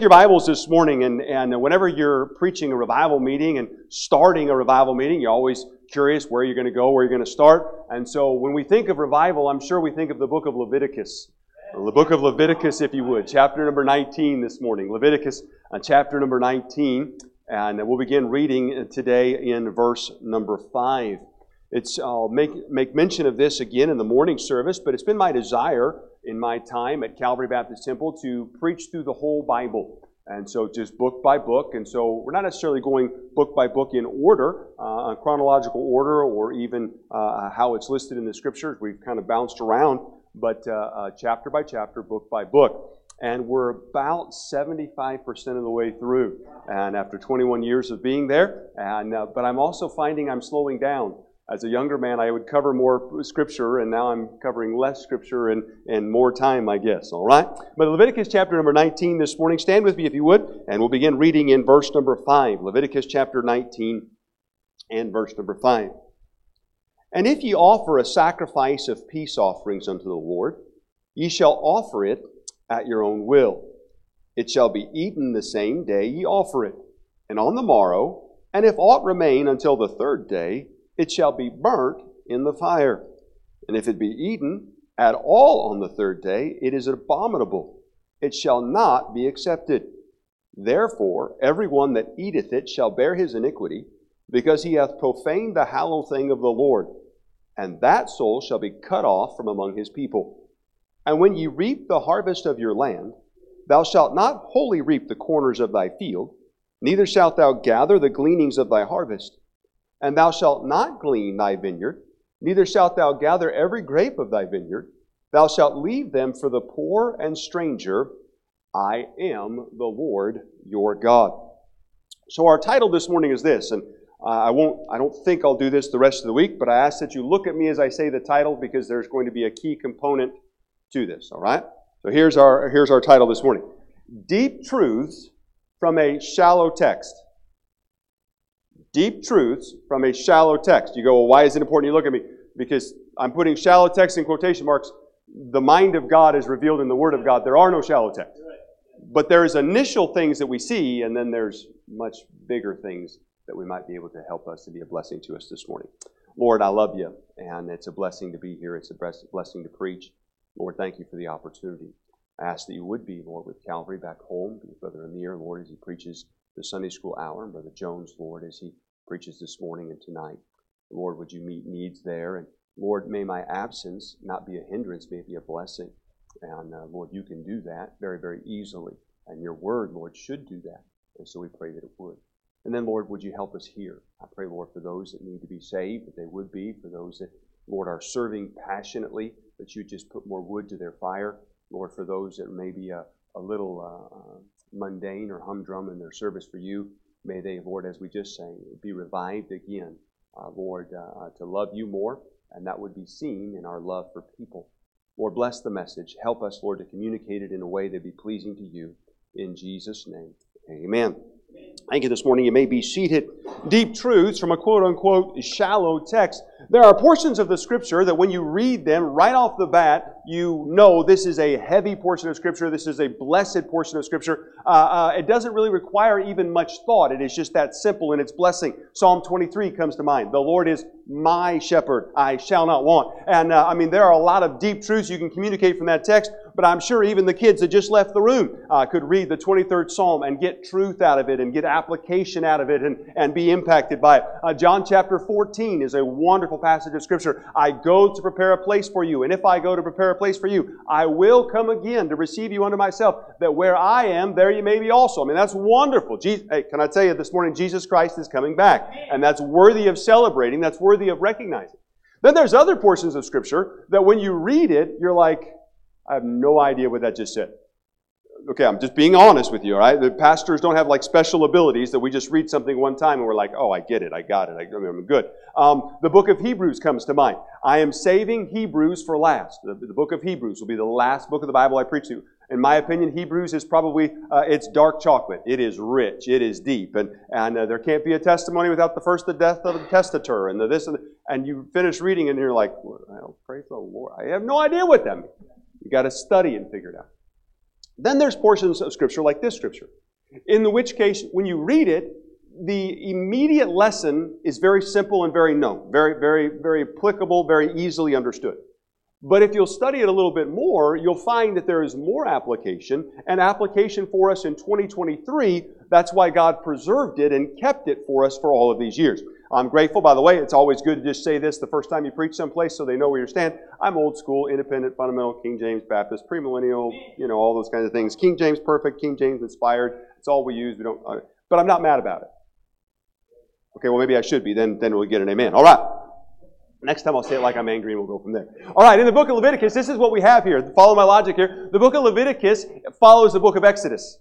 your Bibles this morning, and, and whenever you're preaching a revival meeting and starting a revival meeting, you're always curious where you're going to go, where you're going to start. And so when we think of revival, I'm sure we think of the book of Leviticus. The book of Leviticus, if you would, chapter number 19 this morning. Leviticus, uh, chapter number 19. And we'll begin reading today in verse number 5. It's, I'll make, make mention of this again in the morning service, but it's been my desire in my time at Calvary Baptist Temple to preach through the whole Bible. And so just book by book. And so we're not necessarily going book by book in order, uh, chronological order, or even uh, how it's listed in the scriptures. We've kind of bounced around, but uh, uh chapter by chapter, book by book. And we're about 75% of the way through. And after 21 years of being there, and, uh, but I'm also finding I'm slowing down as a younger man, I would cover more scripture, and now I'm covering less scripture and, and more time, I guess. All right? But Leviticus chapter number 19 this morning, stand with me if you would, and we'll begin reading in verse number 5. Leviticus chapter 19 and verse number 5. And if ye offer a sacrifice of peace offerings unto the Lord, ye shall offer it at your own will. It shall be eaten the same day ye offer it, and on the morrow, and if aught remain until the third day, it shall be burnt in the fire. And if it be eaten at all on the third day, it is abominable. It shall not be accepted. Therefore, every one that eateth it shall bear his iniquity, because he hath profaned the hallowed thing of the Lord. And that soul shall be cut off from among his people. And when ye reap the harvest of your land, thou shalt not wholly reap the corners of thy field, neither shalt thou gather the gleanings of thy harvest. And thou shalt not glean thy vineyard, neither shalt thou gather every grape of thy vineyard. Thou shalt leave them for the poor and stranger. I am the Lord your God. So our title this morning is this, and uh, I won't. I don't think I'll do this the rest of the week, but I ask that you look at me as I say the title because there's going to be a key component to this. All right. So here's our here's our title this morning: Deep truths from a shallow text deep truths from a shallow text. You go, well, why is it important you look at me? Because I'm putting shallow text in quotation marks. The mind of God is revealed in the Word of God. There are no shallow texts. But there's initial things that we see, and then there's much bigger things that we might be able to help us to be a blessing to us this morning. Lord, I love you, and it's a blessing to be here. It's a blessing to preach. Lord, thank you for the opportunity. I ask that you would be, Lord, with Calvary back home, Brother Amir, Lord, as he preaches the Sunday school hour, and Brother Jones, Lord, as he preaches this morning and tonight. Lord, would you meet needs there? And Lord, may my absence not be a hindrance, may it be a blessing. And uh, Lord, you can do that very, very easily. And your word, Lord, should do that. And so we pray that it would. And then, Lord, would you help us here? I pray, Lord, for those that need to be saved, that they would be, for those that, Lord, are serving passionately, that you just put more wood to their fire. Lord, for those that may be a, a little uh, uh mundane or humdrum in their service for you. May they, Lord, as we just sang, be revived again, uh, Lord, uh, uh, to love you more, and that would be seen in our love for people. Lord, bless the message. Help us, Lord, to communicate it in a way that be pleasing to you. In Jesus' name, amen. Thank you this morning. You may be seated. Deep truths from a quote unquote shallow text. There are portions of the scripture that when you read them right off the bat, you know this is a heavy portion of scripture. This is a blessed portion of scripture. Uh, uh, it doesn't really require even much thought. It is just that simple in its blessing. Psalm 23 comes to mind. The Lord is my shepherd. I shall not want. And uh, I mean, there are a lot of deep truths you can communicate from that text, but I'm sure even the kids that just left the room uh, could read the 23rd Psalm and get truth out of it and get application out of it and, and be impacted by it. Uh, John chapter 14 is a wonderful passage of Scripture. I go to prepare a place for you, and if I go to prepare a place for you, I will come again to receive you unto myself, that where I am, there you may be also. I mean, that's wonderful. Jesus, hey, can I tell you this morning, Jesus Christ is coming back, and that's worthy of celebrating. That's worthy of recognizing. Then there's other portions of Scripture that when you read it, you're like, I have no idea what that just said. Okay, I'm just being honest with you, all right? The pastors don't have like special abilities that we just read something one time and we're like, oh, I get it, I got it, I, am good. Um, the book of Hebrews comes to mind. I am saving Hebrews for last. The, the, book of Hebrews will be the last book of the Bible I preach to. In my opinion, Hebrews is probably, uh, it's dark chocolate. It is rich. It is deep. And, and uh, there can't be a testimony without the first the death of the testator and the this and the, and you finish reading and you're like, well, praise the Lord. I have no idea what that means. You got to study and figure it out. Then there's portions of Scripture like this Scripture, in which case, when you read it, the immediate lesson is very simple and very known, very, very, very applicable, very easily understood. But if you'll study it a little bit more, you'll find that there is more application, and application for us in 2023. That's why God preserved it and kept it for us for all of these years. I'm grateful, by the way, it's always good to just say this the first time you preach someplace so they know where you stand. I'm old school, independent, fundamental, King James Baptist, premillennial, you know, all those kinds of things. King James perfect, King James inspired. It's all we use. We don't, uh, but I'm not mad about it. Okay, well, maybe I should be. Then, then we'll get an amen. All right. Next time I'll say it like I'm angry and we'll go from there. All right, in the book of Leviticus, this is what we have here. Follow my logic here. The book of Leviticus follows the book of Exodus.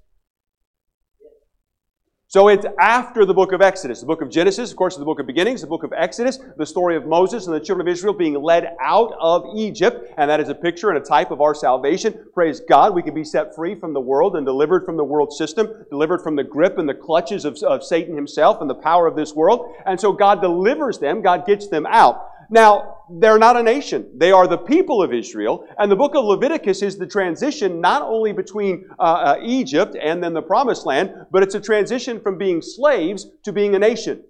So it's after the book of Exodus. The book of Genesis, of course, is the book of beginnings. The book of Exodus, the story of Moses and the children of Israel being led out of Egypt. And that is a picture and a type of our salvation. Praise God, we can be set free from the world and delivered from the world system, delivered from the grip and the clutches of, of Satan himself and the power of this world. And so God delivers them, God gets them out. Now, they're not a nation. They are the people of Israel. And the book of Leviticus is the transition not only between uh, uh, Egypt and then the promised land, but it's a transition from being slaves to being a nation.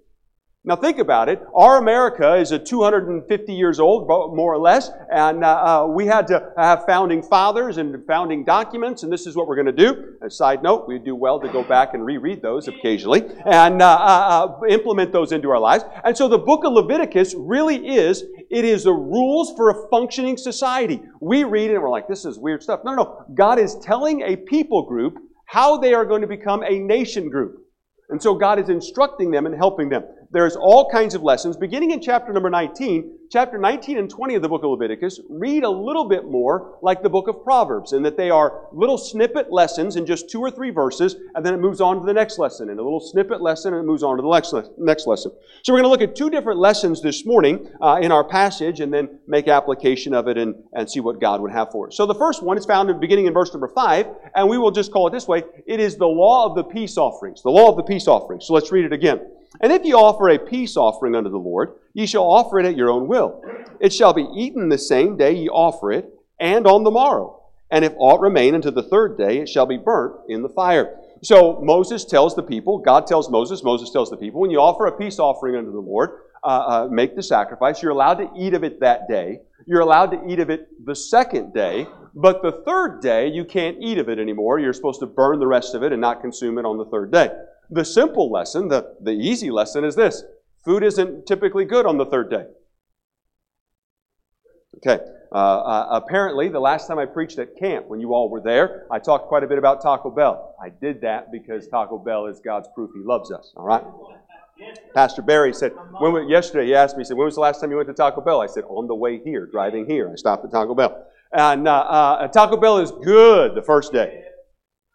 Now think about it. Our America is a 250 years old, more or less, and uh, uh, we had to have founding fathers and founding documents, and this is what we're going to do. A side note, we do well to go back and reread those occasionally and uh, uh, uh, implement those into our lives. And so the book of Leviticus really is, it is the rules for a functioning society. We read it and we're like, this is weird stuff. No, no, no. God is telling a people group how they are going to become a nation group. And so God is instructing them and helping them there's all kinds of lessons. Beginning in chapter number 19, chapter 19 and 20 of the book of Leviticus read a little bit more like the book of Proverbs, in that they are little snippet lessons in just two or three verses, and then it moves on to the next lesson, and a little snippet lesson, and it moves on to the next, next lesson. So we're going to look at two different lessons this morning uh, in our passage, and then make application of it and, and see what God would have for us. So the first one is found in beginning in verse number 5, and we will just call it this way. It is the law of the peace offerings. The law of the peace offerings. So let's read it again. And if ye offer a peace offering unto the Lord, ye shall offer it at your own will. It shall be eaten the same day ye offer it, and on the morrow. And if aught remain unto the third day, it shall be burnt in the fire. So Moses tells the people, God tells Moses, Moses tells the people, when you offer a peace offering unto the Lord, uh, uh, make the sacrifice. You're allowed to eat of it that day. You're allowed to eat of it the second day, but the third day, you can't eat of it anymore. You're supposed to burn the rest of it and not consume it on the third day. The simple lesson, the, the easy lesson is this food isn't typically good on the third day. Okay. Uh, uh, apparently, the last time I preached at camp, when you all were there, I talked quite a bit about Taco Bell. I did that because Taco Bell is God's proof He loves us. All right. Pastor Barry said, when we, yesterday he asked me, he said, when was the last time you went to Taco Bell? I said, on the way here, driving here. I stopped at Taco Bell. And uh, uh Taco Bell is good the first day.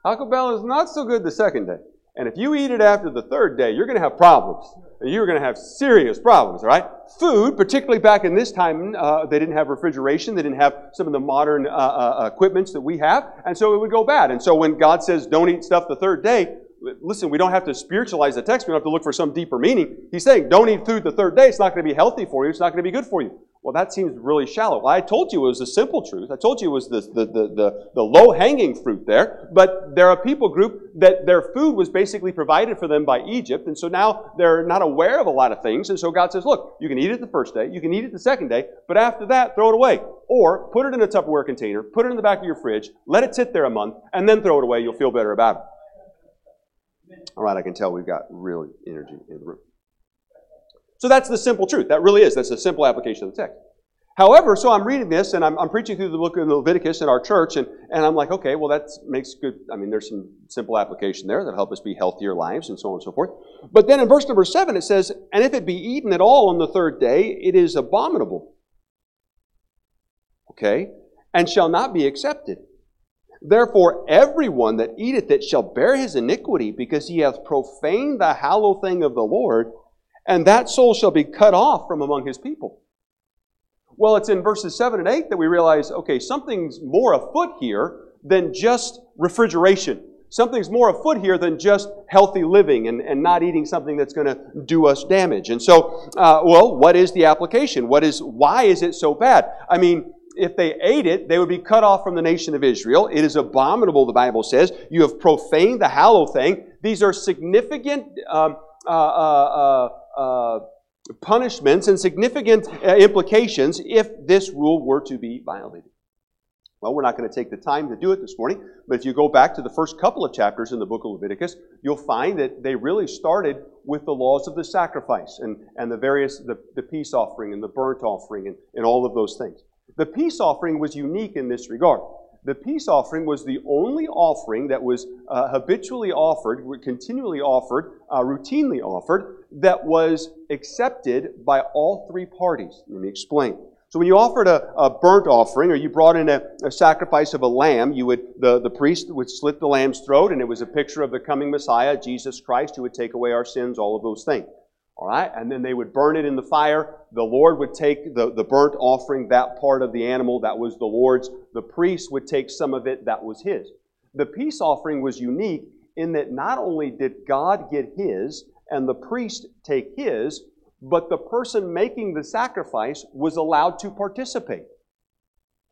Taco Bell is not so good the second day. And if you eat it after the third day, you're going to have problems. You're going to have serious problems, right? Food, particularly back in this time, uh, they didn't have refrigeration. They didn't have some of the modern uh, uh, equipments that we have. And so it would go bad. And so when God says, don't eat stuff the third day, listen, we don't have to spiritualize the text. We don't have to look for some deeper meaning. He's saying, don't eat food the third day. It's not going to be healthy for you. It's not going to be good for you. Well, that seems really shallow. Well, I told you it was a simple truth. I told you it was the, the, the, the, the low-hanging fruit there. But they're a people group that their food was basically provided for them by Egypt. And so now they're not aware of a lot of things. And so God says, look, you can eat it the first day. You can eat it the second day. But after that, throw it away. Or put it in a Tupperware container. Put it in the back of your fridge. Let it sit there a month. And then throw it away. You'll feel better about it. All right, I can tell we've got really energy in the room. So that's the simple truth. That really is. That's a simple application of the text. However, so I'm reading this and I'm, I'm, preaching through the book of Leviticus in our church, and, and I'm like, okay, well, that makes good. I mean, there's some simple application there that help us be healthier lives and so on and so forth. But then in verse number seven, it says, And if it be eaten at all on the third day, it is abominable. Okay? And shall not be accepted. Therefore, everyone that eateth it shall bear his iniquity, because he hath profaned the hallow thing of the Lord and that soul shall be cut off from among his people. Well, it's in verses 7 and 8 that we realize okay, something's more afoot here than just refrigeration. Something's more afoot here than just healthy living and, and not eating something that's going to do us damage. And so, uh, well, what is the application? What is, why is it so bad? I mean, if they ate it, they would be cut off from the nation of Israel. It is abominable, the Bible says. You have profaned the hallow thing. These are significant um, uh, uh, uh, punishments and significant uh, implications if this rule were to be violated. Well, we're not going to take the time to do it this morning, but if you go back to the first couple of chapters in the book of Leviticus, you'll find that they really started with the laws of the sacrifice and, and the various, the, the peace offering and the burnt offering and, and all of those things. The peace offering was unique in this regard. The peace offering was the only offering that was uh, habitually offered, continually offered, uh, routinely offered, that was accepted by all three parties. Let me explain. So when you offered a, a burnt offering or you brought in a, a, sacrifice of a lamb, you would the, the priest would slit the lamb's throat, and it was a picture of the coming Messiah, Jesus Christ, who would take away our sins, all of those things. All right? And then they would burn it in the fire. The Lord would take the, the burnt offering, that part of the animal that was the Lord's. The priest would take some of it that was his. The peace offering was unique in that not only did God get his and the priest take his, but the person making the sacrifice was allowed to participate.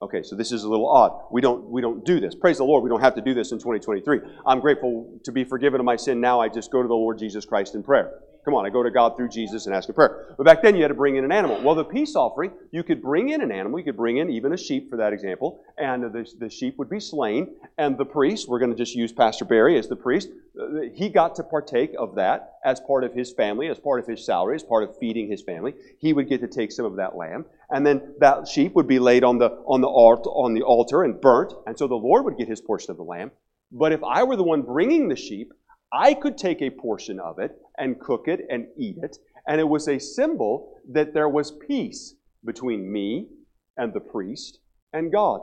Okay, so this is a little odd. We don't, we don't do this. Praise the Lord, we don't have to do this in 2023. I'm grateful to be forgiven of my sin now. I just go to the Lord Jesus Christ in prayer. Come on, I go to God through Jesus and ask a prayer. But back then you had to bring in an animal. Well, the peace offering, you could bring in an animal. You could bring in even a sheep for that example. And the, the sheep would be slain. And the priest, we're going to just use Pastor Barry as the priest, uh, he got to partake of that as part of his family, as part of his salary, as part of feeding his family. He would get to take some of that lamb. And then that sheep would be laid on the, on the, altar, on the altar and burnt. And so the Lord would get his portion of the lamb. But if I were the one bringing the sheep, I could take a portion of it and cook it and eat it, and it was a symbol that there was peace between me and the priest and God.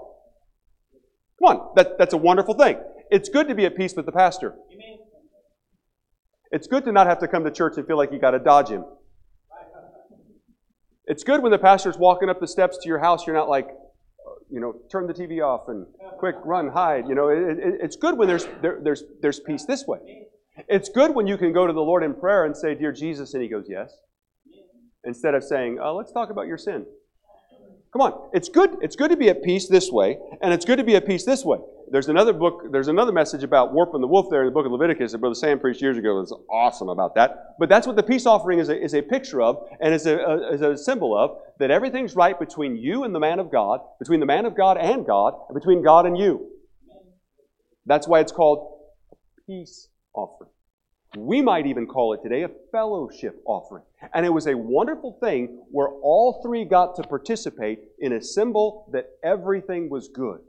Come on, that, that's a wonderful thing. It's good to be at peace with the pastor. It's good to not have to come to church and feel like you got to dodge him. It's good when the pastor's walking up the steps to your house, you're not like, uh, you know, turn the TV off and quick run, hide. You know, it, it, it's good when there's, there, there's, there's peace this way. It's good when you can go to the Lord in prayer and say, Dear Jesus, and He goes, Yes. Instead of saying, oh, Let's talk about your sin. Come on. It's good. It's good to be at peace this way, and it's good to be at peace this way. There's another book, there's another message about warping the wolf there in the book of Leviticus that Brother Sam preached years ago. It's awesome about that. But that's what the peace offering is a, is a picture of and is a, a, is a symbol of that everything's right between you and the man of God, between the man of God and God, and between God and you. That's why it's called peace offering. We might even call it today a fellowship offering. And it was a wonderful thing where all three got to participate in a symbol that everything was good.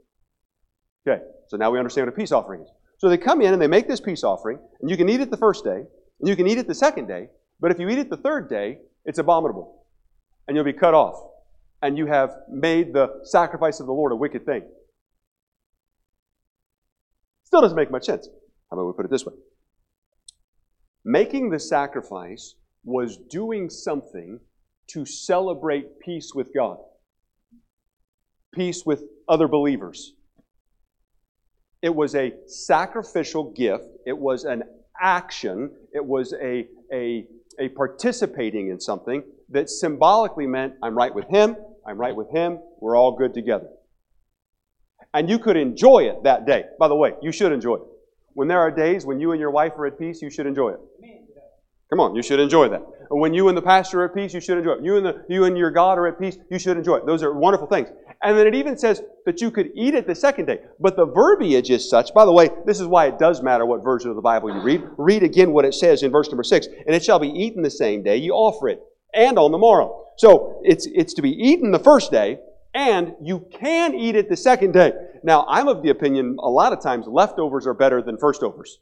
Okay, so now we understand what a peace offering is. So they come in and they make this peace offering, and you can eat it the first day, and you can eat it the second day, but if you eat it the third day, it's abominable, and you'll be cut off, and you have made the sacrifice of the Lord a wicked thing. Still doesn't make much sense. How about we put it this way? Making the sacrifice was doing something to celebrate peace with God, peace with other believers. It was a sacrificial gift, it was an action, it was a, a, a participating in something that symbolically meant I'm right with Him, I'm right with Him, we're all good together. And you could enjoy it that day. By the way, you should enjoy it. When there are days when you and your wife are at peace, you should enjoy it. Come on, you should enjoy that. When you and the pastor are at peace, you should enjoy it. You and, the, you and your God are at peace, you should enjoy it. Those are wonderful things. And then it even says that you could eat it the second day. But the verbiage is such, by the way, this is why it does matter what version of the Bible you read. Read again what it says in verse number six. And it shall be eaten the same day you offer it, and on the morrow. So it's, it's to be eaten the first day, and you can eat it the second day. Now, I'm of the opinion a lot of times leftovers are better than first overs.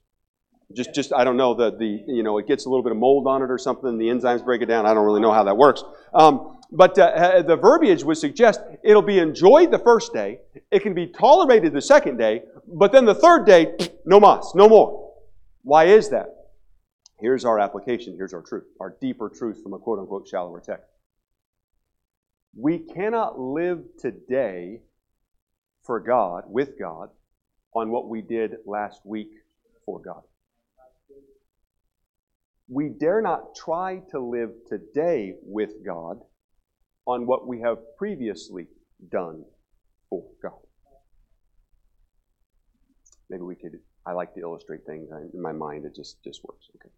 Just, just I don't know the the you know it gets a little bit of mold on it or something. The enzymes break it down. I don't really know how that works. Um, but uh, the verbiage would suggest it'll be enjoyed the first day. It can be tolerated the second day, but then the third day, no mas, no more. Why is that? Here's our application. Here's our truth, our deeper truth from a quote unquote shallower text. We cannot live today for God, with God, on what we did last week for God. We dare not try to live today with God on what we have previously done for God. Maybe we could, I like to illustrate things. In my mind, it just, just works. Okay.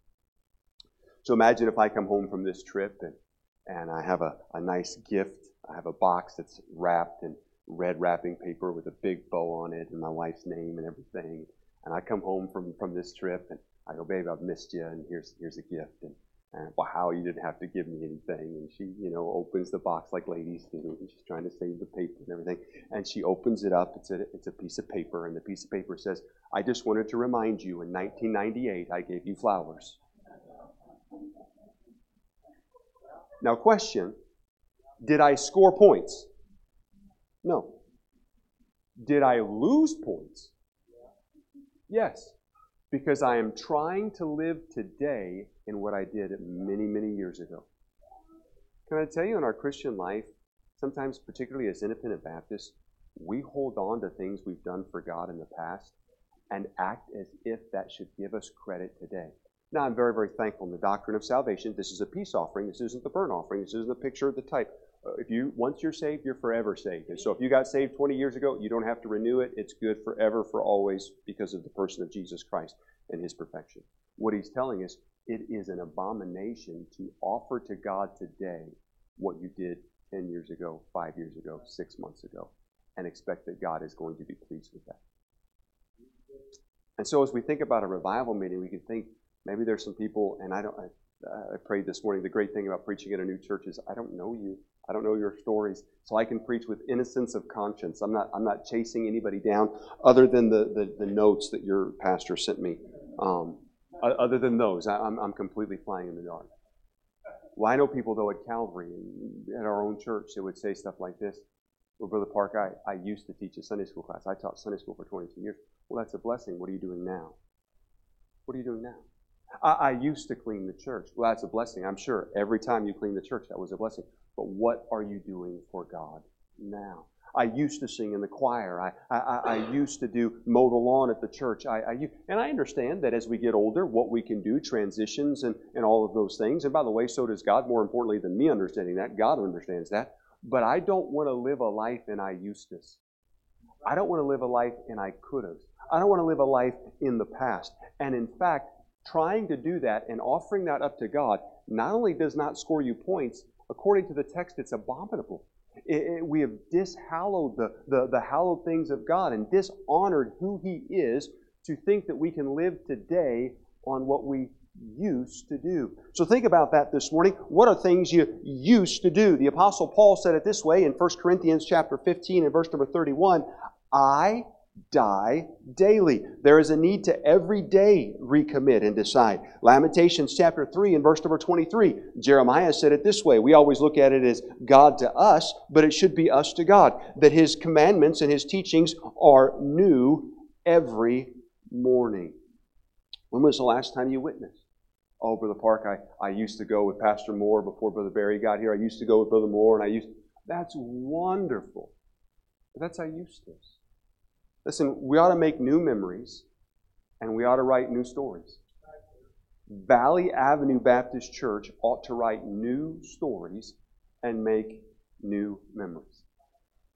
So imagine if I come home from this trip and, and I have a, a nice gift. I have a box that's wrapped in red wrapping paper with a big bow on it and my wife's name and everything. And I come home from, from this trip and I go, babe, I've missed you and here's, here's a gift. And, and wow, you didn't have to give me anything. And she, you know, opens the box like ladies do. And she's trying to save the paper and everything. And she opens it up. It's a, it's a piece of paper. And the piece of paper says, I just wanted to remind you in 1998, I gave you flowers. Now, question Did I score points? No. Did I lose points? Yes, because I am trying to live today in what I did many, many years ago. Can I tell you in our Christian life, sometimes, particularly as independent Baptists, we hold on to things we've done for God in the past and act as if that should give us credit today. Now, I'm very, very thankful in the doctrine of salvation. This is a peace offering. This isn't the burnt offering. This isn't a picture of the type. If you once you're saved, you're forever saved. And so, if you got saved 20 years ago, you don't have to renew it. It's good forever, for always, because of the person of Jesus Christ and His perfection. What He's telling us, it is an abomination to offer to God today what you did 10 years ago, five years ago, six months ago, and expect that God is going to be pleased with that. And so, as we think about a revival meeting, we can think Maybe there's some people, and I don't. I, I prayed this morning. The great thing about preaching at a new church is I don't know you. I don't know your stories, so I can preach with innocence of conscience. I'm not. I'm not chasing anybody down, other than the the, the notes that your pastor sent me. Um, other than those, I, I'm I'm completely flying in the dark. Well, I know people though at Calvary and at our own church that would say stuff like this. Well, Brother Park, I, I used to teach a Sunday school class. I taught Sunday school for 22 years. Well, that's a blessing. What are you doing now? What are you doing now? I, I used to clean the church. Well, that's a blessing, I'm sure. Every time you clean the church, that was a blessing. But what are you doing for God now? I used to sing in the choir. I, I, I used to do mow the lawn at the church. I, I, and I understand that as we get older, what we can do, transitions and, and all of those things. And by the way, so does God, more importantly than me understanding that. God understands that. But I don't want to live a life in I used to. I don't want to live a life in I could have. I don't want to live a life in the past. And in fact, trying to do that and offering that up to God not only does not score you points, according to the text, it's abominable. It, it, we have dishallowed the, the, the hallowed things of God and dishonored who He is to think that we can live today on what we used to do. So think about that this morning. What are things you used to do? The apostle Paul said it this way in 1 Corinthians chapter 15 and verse number 31, I die daily. There is a need to every day recommit and decide. Lamentations chapter 3 and verse number 23. Jeremiah said it this way. We always look at it as God to us, but it should be us to God. That his commandments and his teachings are new every morning. When was the last time you witnessed? Oh, Brother Park, I, I used to go with Pastor Moore before Brother Barry got here. I used to go with Brother Moore, and I used that's wonderful. But that's how to. Listen, we ought to make new memories and we ought to write new stories. Valley Avenue Baptist Church ought to write new stories and make new memories.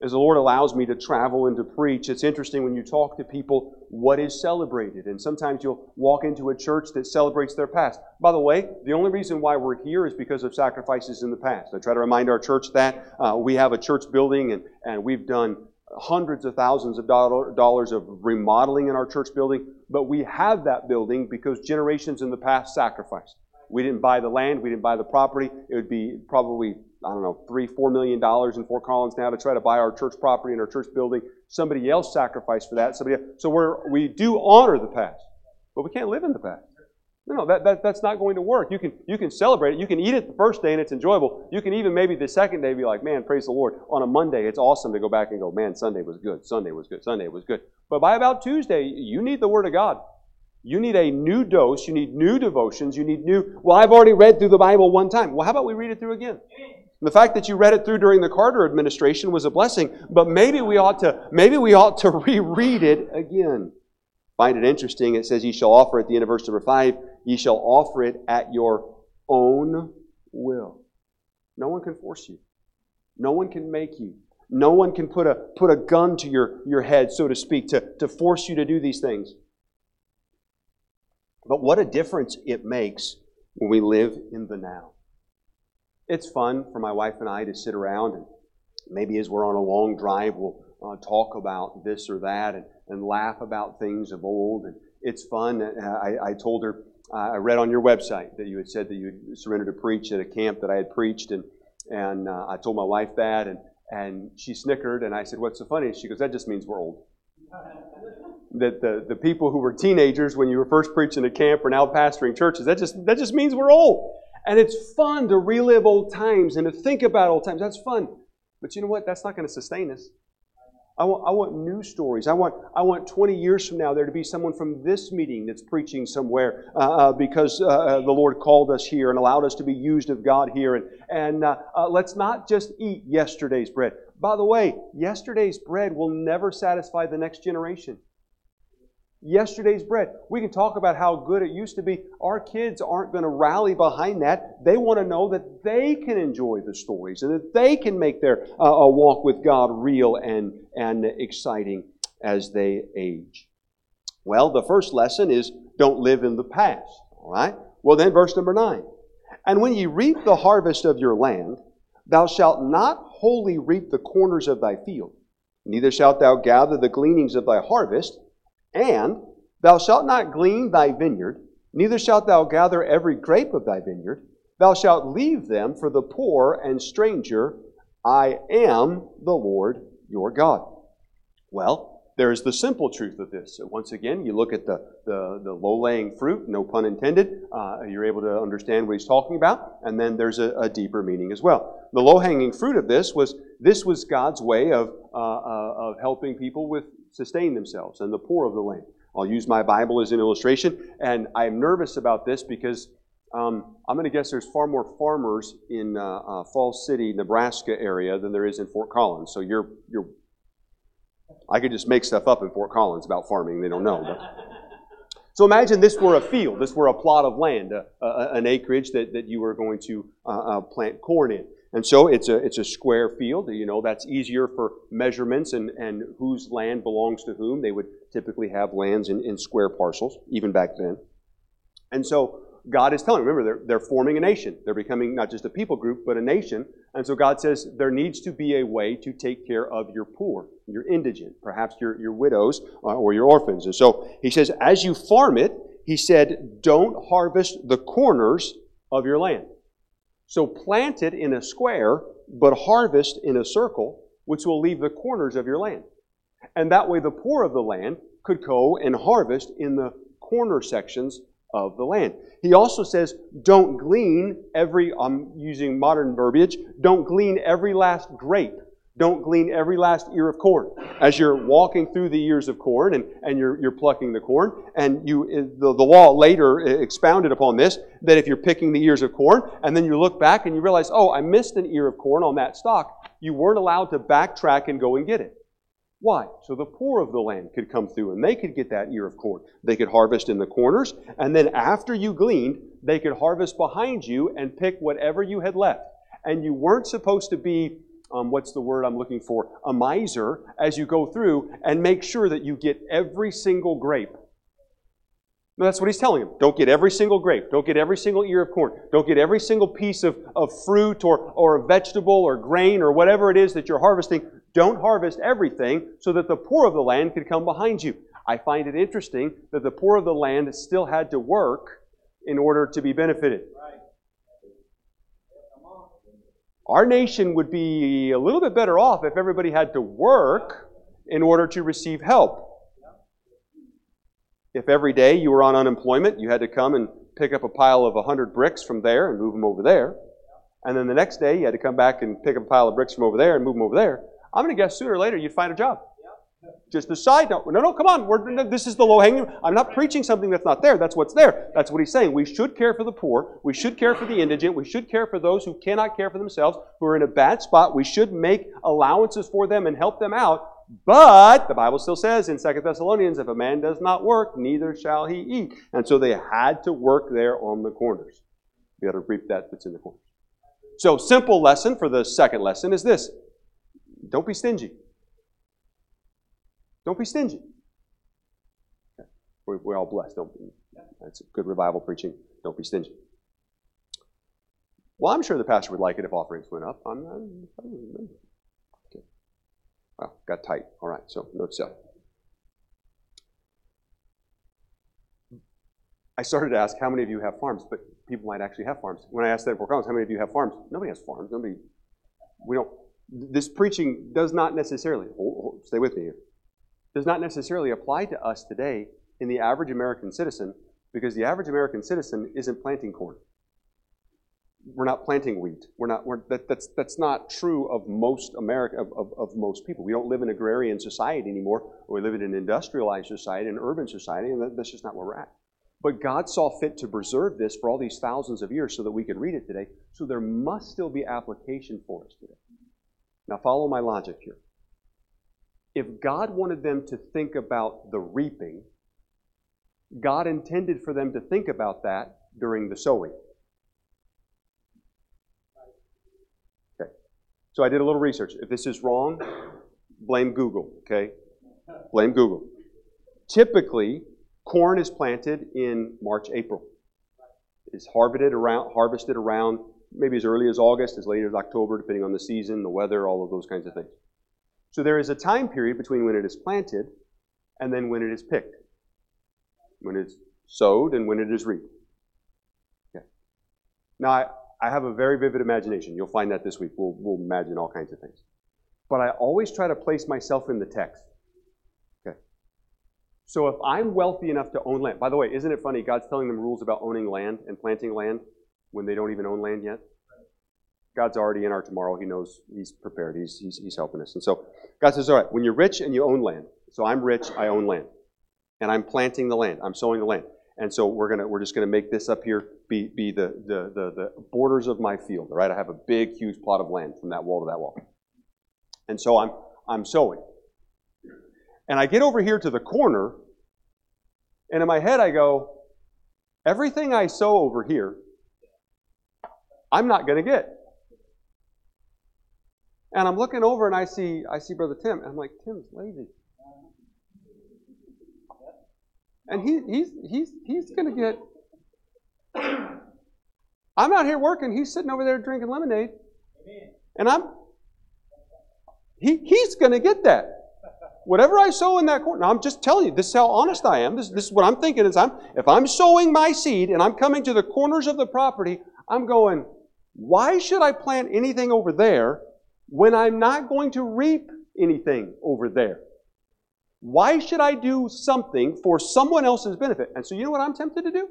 As the Lord allows me to travel and to preach, it's interesting when you talk to people what is celebrated. And sometimes you'll walk into a church that celebrates their past. By the way, the only reason why we're here is because of sacrifices in the past. I try to remind our church that. Uh, we have a church building and, and we've done hundreds of thousands of dollars of remodeling in our church building, but we have that building because generations in the past sacrificed. We didn't buy the land, we didn't buy the property. It would be probably, I don't know, three, four million dollars in Fort Collins now to try to buy our church property and our church building. Somebody else sacrificed for that. Somebody else. So we're, we do honor the past, but we can't live in the past. No, no, that, that, that's not going to work. You can, you can celebrate it. You can eat it the first day and it's enjoyable. You can even maybe the second day be like, man, praise the Lord. On a Monday, it's awesome to go back and go, man, Sunday was good. Sunday was good. Sunday was good. But by about Tuesday, you need the Word of God. You need a new dose. You need new devotions. You need new. Well, I've already read through the Bible one time. Well, how about we read it through again? The fact that you read it through during the Carter administration was a blessing, but maybe we ought to, maybe we ought to reread it again. Find it interesting. It says, Ye shall offer at the end of verse number 5, ye shall offer it at your own will. No one can force you. No one can make you. No one can put a, put a gun to your, your head, so to speak, to, to force you to do these things. But what a difference it makes when we live in the now. It's fun for my wife and I to sit around and maybe as we're on a long drive, we'll uh, talk about this or that and, and laugh about things of old. And it's fun. I, I told her, uh, I read on your website that you had said that you had surrendered to preach at a camp that I had preached. And, and uh, I told my wife that. And, and she snickered. And I said, What's so funny? She goes, That just means we're old. that the, the people who were teenagers when you were first preaching at camp are now pastoring churches. That just, that just means we're old. And it's fun to relive old times and to think about old times. That's fun. But you know what? That's not going to sustain us. I want, I want new stories. I want, I want 20 years from now there to be someone from this meeting that's preaching somewhere uh, uh, because uh, uh, the Lord called us here and allowed us to be used of God here. And, and uh, uh, let's not just eat yesterday's bread. By the way, yesterday's bread will never satisfy the next generation yesterday's bread. We can talk about how good it used to be. Our kids aren't going to rally behind that. They want to know that they can enjoy the stories and that they can make their uh, walk with God real and, and exciting as they age. Well, the first lesson is don't live in the past. All right? Well, then, verse number nine. And when ye reap the harvest of your land, thou shalt not wholly reap the corners of thy field, neither shalt thou gather the gleanings of thy harvest and thou shalt not glean thy vineyard, neither shalt thou gather every grape of thy vineyard. Thou shalt leave them for the poor and stranger. I am the Lord your God. Well, there is the simple truth of this. Once again, you look at the, the, the low laying fruit, no pun intended, uh, you're able to understand what he's talking about, and then there's a, a deeper meaning as well. The low hanging fruit of this was this was God's way of, uh, uh, of helping people with sustain themselves and the poor of the land. I'll use my Bible as an illustration, and I'm nervous about this because um, I'm going to guess there's far more farmers in uh, uh, Falls City, Nebraska area than there is in Fort Collins. So you're you're. I could just make stuff up in Fort Collins about farming. They don't know. But. So imagine this were a field, this were a plot of land, uh, uh an acreage that, that you were going to uh, uh, plant corn in. And so it's a, it's a square field. You know, that's easier for measurements and, and whose land belongs to whom. They would typically have lands in, in square parcels, even back then. And so God is telling, remember, they're, they're forming a nation. They're becoming not just a people group, but a nation. And so God says there needs to be a way to take care of your poor, your indigent, perhaps your, your widows uh, or your orphans. And so he says, as you farm it, he said, don't harvest the corners of your land. So plant it in a square, but harvest in a circle, which will leave the corners of your land. And that way the poor of the land could go and harvest in the corner sections of the land. He also says, don't glean every, I'm using modern verbiage, don't glean every last grape don't glean every last ear of corn. As you're walking through the ears of corn and, and you're, you're plucking the corn, and you eh, the, the law later eh, expounded upon this, that if you're picking the ears of corn, and then you look back and you realize, oh, I missed an ear of corn on that stalk, you weren't allowed to backtrack and go and get it. Why? So the poor of the land could come through and they could get that ear of corn. They could harvest in the corners, and then after you gleaned, they could harvest behind you and pick whatever you had left. And you weren't supposed to be um, what's the word I'm looking for? A miser as you go through and make sure that you get every single grape. That's what he's telling him. Don't get every single grape. Don't get every single ear of corn. Don't get every single piece of, of fruit or, or a vegetable or grain or whatever it is that you're harvesting. Don't harvest everything so that the poor of the land could come behind you. I find it interesting that the poor of the land still had to work in order to be benefited. Right. Our nation would be a little bit better off if everybody had to work in order to receive help. If every day you were on unemployment, you had to come and pick up a pile of 100 bricks from there and move them over there, and then the next day you had to come back and pick up a pile of bricks from over there and move them over there, I'm going to guess sooner or later you'd find a job. Just a side note. No, no, come on. We're, this is the low hanging. I'm not preaching something that's not there. That's what's there. That's what he's saying. We should care for the poor. We should care for the indigent. We should care for those who cannot care for themselves, who are in a bad spot. We should make allowances for them and help them out. But the Bible still says in Second Thessalonians, if a man does not work, neither shall he eat. And so they had to work there on the corners. You got to reap that that's in the corners. So, simple lesson for the second lesson is this Don't be stingy. Don't be stingy. Okay. We're, we're all blessed. Don't be. That's good revival preaching. Don't be stingy. Well, I'm sure the pastor would like it if offerings went up. I'm, I'm, I'm okay. Wow, got tight. All right, so note self. I started to ask how many of you have farms, but people might actually have farms. When I asked that in Fort Collins, how many of you have farms? Nobody has farms. Nobody. We don't. This preaching does not necessarily. Hold, hold, stay with me here. Does not necessarily apply to us today in the average American citizen because the average American citizen isn't planting corn. We're not planting wheat. We're not. We're, that, that's that's not true of most America of, of, of most people. We don't live in agrarian society anymore. We live in an industrialized society, an urban society, and that, that's just not where we're at. But God saw fit to preserve this for all these thousands of years so that we could read it today. So there must still be application for us today. Now, follow my logic here. If God wanted them to think about the reaping, God intended for them to think about that during the sowing. Okay. So I did a little research. If this is wrong, blame Google, okay? Blame Google. Typically, Corn is planted in March, April. It's harvested around, harvested around maybe as early as August, as late as October, depending on the season, the weather, all of those kinds of things. So there is a time period between when it is planted and then when it is picked, when it's sowed and when it is reaped. Okay. Now, I, I have a very vivid imagination. You'll find that this week. We'll, we'll imagine all kinds of things. But I always try to place myself in the text. Okay. So if I'm wealthy enough to own land, by the way, isn't it funny? God's telling them rules about owning land and planting land when they don't even own land yet. God's already in our tomorrow. He knows He's prepared. He's, he's, he's helping us. And so God says, all right, when you're rich and you own land, so I'm rich, I own land. And I'm planting the land. I'm sowing the land. And so we're gonna we're just gonna make this up here be, be the, the, the, the borders of my field. Right, I have a big, huge plot of land from that wall to that wall. And so I'm I'm sowing. And I get over here to the corner, and in my head I go, everything I sow over here, I'm not to get. And I'm looking over and I see I see Brother Tim, and I'm like, Tim's lazy. And he, he's he's he's gonna get I'm out here working, he's sitting over there drinking lemonade. And I'm he, he's gonna get that. Whatever I sow in that corner, I'm just telling you, this is how honest I am. This, this is what I'm thinking is I'm if I'm sowing my seed and I'm coming to the corners of the property, I'm going, why should I plant anything over there when I'm not going to reap anything over there? Why should I do something for someone else's benefit? And so you know what I'm tempted to do?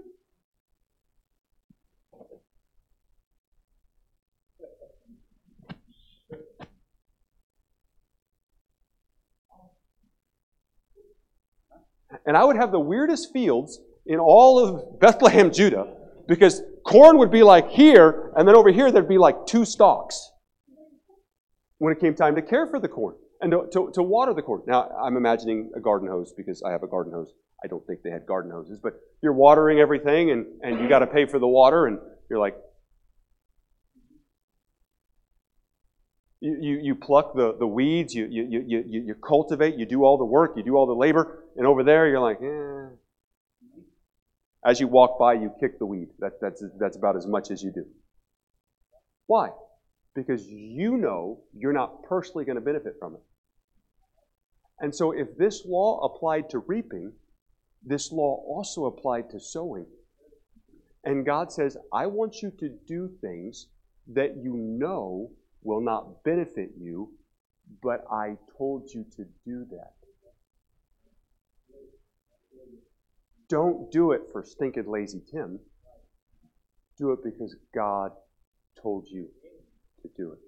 and I would have the weirdest fields in all of Bethlehem, Judah, because corn would be like here, and then over here there'd be like two stalks when it came time to care for the corn and to, to, to, water the corn. Now, I'm imagining a garden hose because I have a garden hose. I don't think they had garden hoses, but you're watering everything and, and you got to pay for the water, and you're like, You, you, you pluck the, the weeds, you, you, you, you, you cultivate, you do all the work, you do all the labor, and over there you're like, eh. As you walk by, you kick the weed. That, that's, that's about as much as you do. Why? Because you know you're not personally going to benefit from it. And so if this law applied to reaping, this law also applied to sowing. And God says, I want you to do things that you know will not benefit you, but I told you to do that. Don't do it for stinking lazy Tim. Do it because God told you to do it.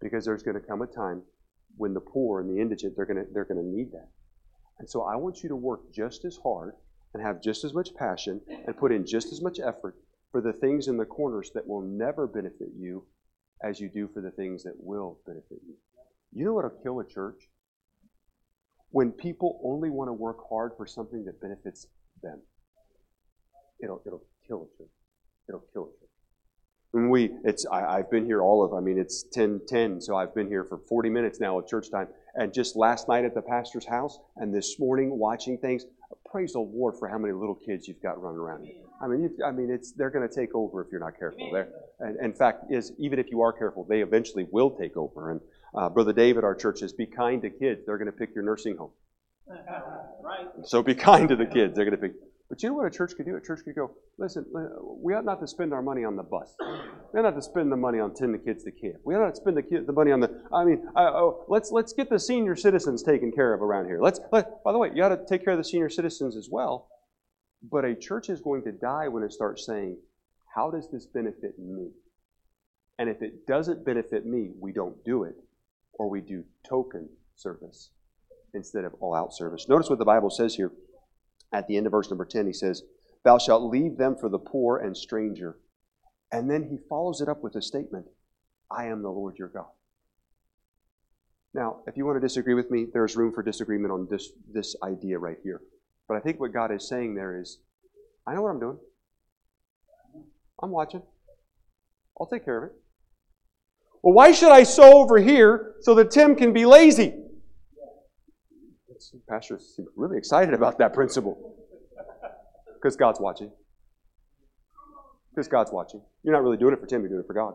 Because there's going to come a time when the poor and the indigent they're going to they're going to need that. And so I want you to work just as hard and have just as much passion and put in just as much effort for the things in the corners that will never benefit you as you do for the things that will benefit you. You know what'll kill a church? When people only want to work hard for something that benefits them. It'll, it'll kill a church. It'll kill a church. We, it's, I, have been here all of, I mean, it's 10, 10, so I've been here for 40 minutes now at church time. And just last night at the pastor's house and this morning watching things, praise the Lord for how many little kids you've got running around here. I mean, you, I mean, it's, they're going to take over if you're not careful there. And, in fact, is even if you are careful, they eventually will take over. And uh, Brother David, our church says, be kind to kids. They're going to pick your nursing home. right. So be kind to the kids. They're going to pick. But you know what a church could do? A church could go, listen, we ought not to spend our money on the bus. We ought not to spend the money on sending the kids to camp. We ought not to spend the, kid, the money on the, I mean, uh, oh, let's, let's get the senior citizens taken care of around here. Let's, let, by the way, you ought to take care of the senior citizens as well. But a church is going to die when it starts saying, how does this benefit me? And if it doesn't benefit me, we don't do it, or we do token service instead of all out service. Notice what the Bible says here at the end of verse number 10, he says, Thou shalt leave them for the poor and stranger. And then he follows it up with a statement I am the Lord your God. Now, if you want to disagree with me, there's room for disagreement on this, this idea right here. But I think what God is saying there is I know what I'm doing. I'm watching. I'll take care of it. Well, why should I sow over here so that Tim can be lazy? Pastor seems really excited about that principle. Because God's watching. Because God's watching. You're not really doing it for Tim, you're doing it for God.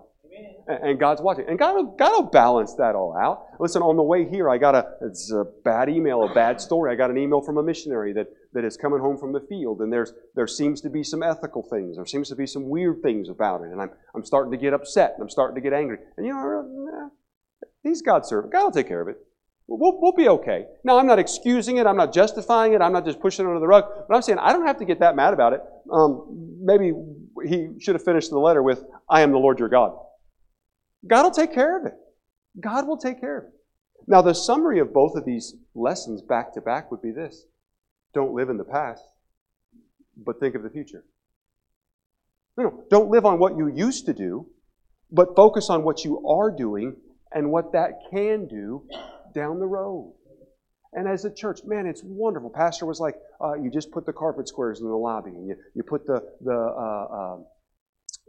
And God's watching. And God will, God will balance that all out. Listen, on the way here, I got a, it's a bad email, a bad story. I got an email from a missionary that, that is coming home from the field, and there's, there seems to be some ethical things. There seems to be some weird things about it. And I'm, I'm starting to get upset, and I'm starting to get angry. And you know, he's God's servant. God will take care of it. We'll, we'll be okay. Now, I'm not excusing it. I'm not justifying it. I'm not just pushing it under the rug. But I'm saying I don't have to get that mad about it. Um, maybe he should have finished the letter with, I am the Lord your God. God will take care of it. God will take care of it. Now, the summary of both of these lessons back to back would be this don't live in the past, but think of the future. No, no, don't live on what you used to do, but focus on what you are doing and what that can do down the road. And as a church, man, it's wonderful. Pastor was like, uh, you just put the carpet squares in the lobby, and you, you put the, the uh, um,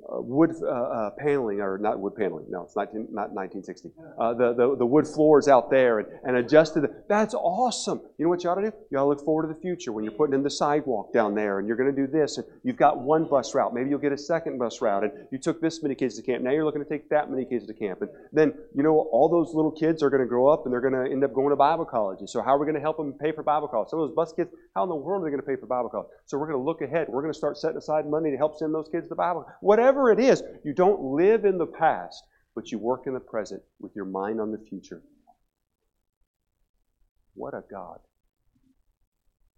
wood uh, uh, paneling, or not wood paneling, no, it's 19, not 1960. Uh, the, wood floors out there and, adjusted. The, that's awesome. You know what you ought to do? You ought to look forward to the future when you're putting in the sidewalk down there and you're going to do this. And you've got one bus route. Maybe you'll get a second bus route. And you took this many kids to camp. Now you're looking to take that many kids to camp. And then, you know, all those little kids are going to grow up and they're going to end up going to Bible colleges. So how are we going to help them pay for Bible college? Some of those bus kids, how in the world are they going to pay for Bible college? So we're going to look ahead. We're going to start setting aside money to help send those kids to Bible. Whatever it is, you don't live in the past, but you work in the present with your mind on the future. What a God.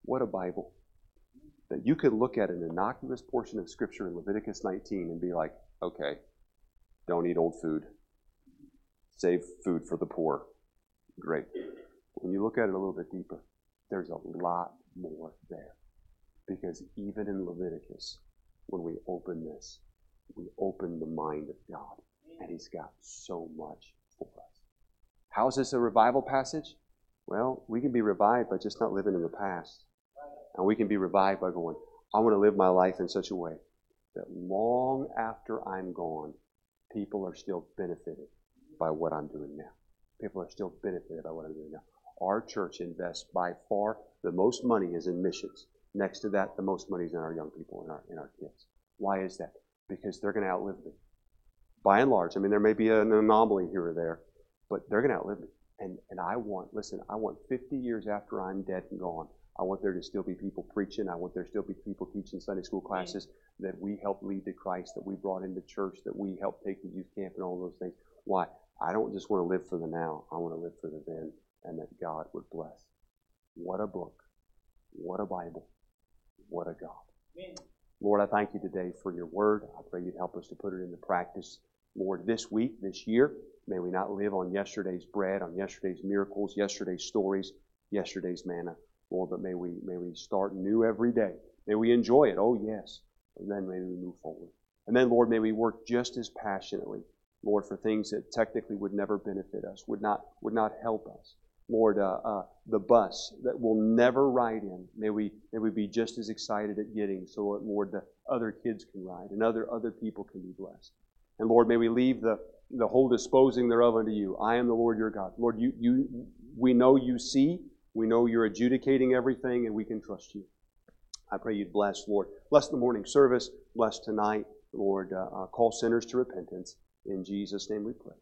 What a Bible. That you could look at an innocuous portion of Scripture in Leviticus 19 and be like, okay, don't eat old food. Save food for the poor. Great. When you look at it a little bit deeper, there's a lot more there. Because even in Leviticus, when we open this, we open the mind of God. And He's got so much for us. How is this a revival passage? Well, we can be revived by just not living in the past. And we can be revived by going, I want to live my life in such a way that long after I'm gone, people are still benefited by what I'm doing now. People are still benefited by what I'm doing now. Our church invests by far the most money is in missions. Next to that, the most money is in our young people and our, in our kids. Why is that? Because they're going to outlive me. By and large, I mean, there may be an anomaly here or there, but they're going to outlive me. And, and I want, listen, I want 50 years after I'm dead and gone, I want there to still be people preaching. I want there to still be people teaching Sunday school classes that we helped lead to Christ, that we brought into church, that we helped take to youth camp and all those things. Why? I don't just want to live for the now. I want to live for the then and that God would bless. What a book. What a Bible. What a God. Amen. Lord, I thank you today for your word. I pray you'd help us to put it into practice. Lord, this week, this year, may we not live on yesterday's bread, on yesterday's miracles, yesterday's stories, yesterday's manna. Lord, but may we, may we start new every day. May we enjoy it. Oh, yes. And then may we move forward. And then, Lord, may we work just as passionately, Lord, for things that technically would never benefit us, would not, would not help us. Lord, uh, uh, the bus that we'll never ride in. May we, may we be just as excited at getting so, Lord, the other kids can ride and other, other people can be blessed. And Lord, may we leave the, the whole disposing thereof unto you. I am the Lord your God. Lord, you, you, we know you see, we know you're adjudicating everything, and we can trust you. I pray you'd bless, Lord. Bless the morning service. Bless tonight, Lord. Uh, uh, call sinners to repentance. In Jesus' name we pray.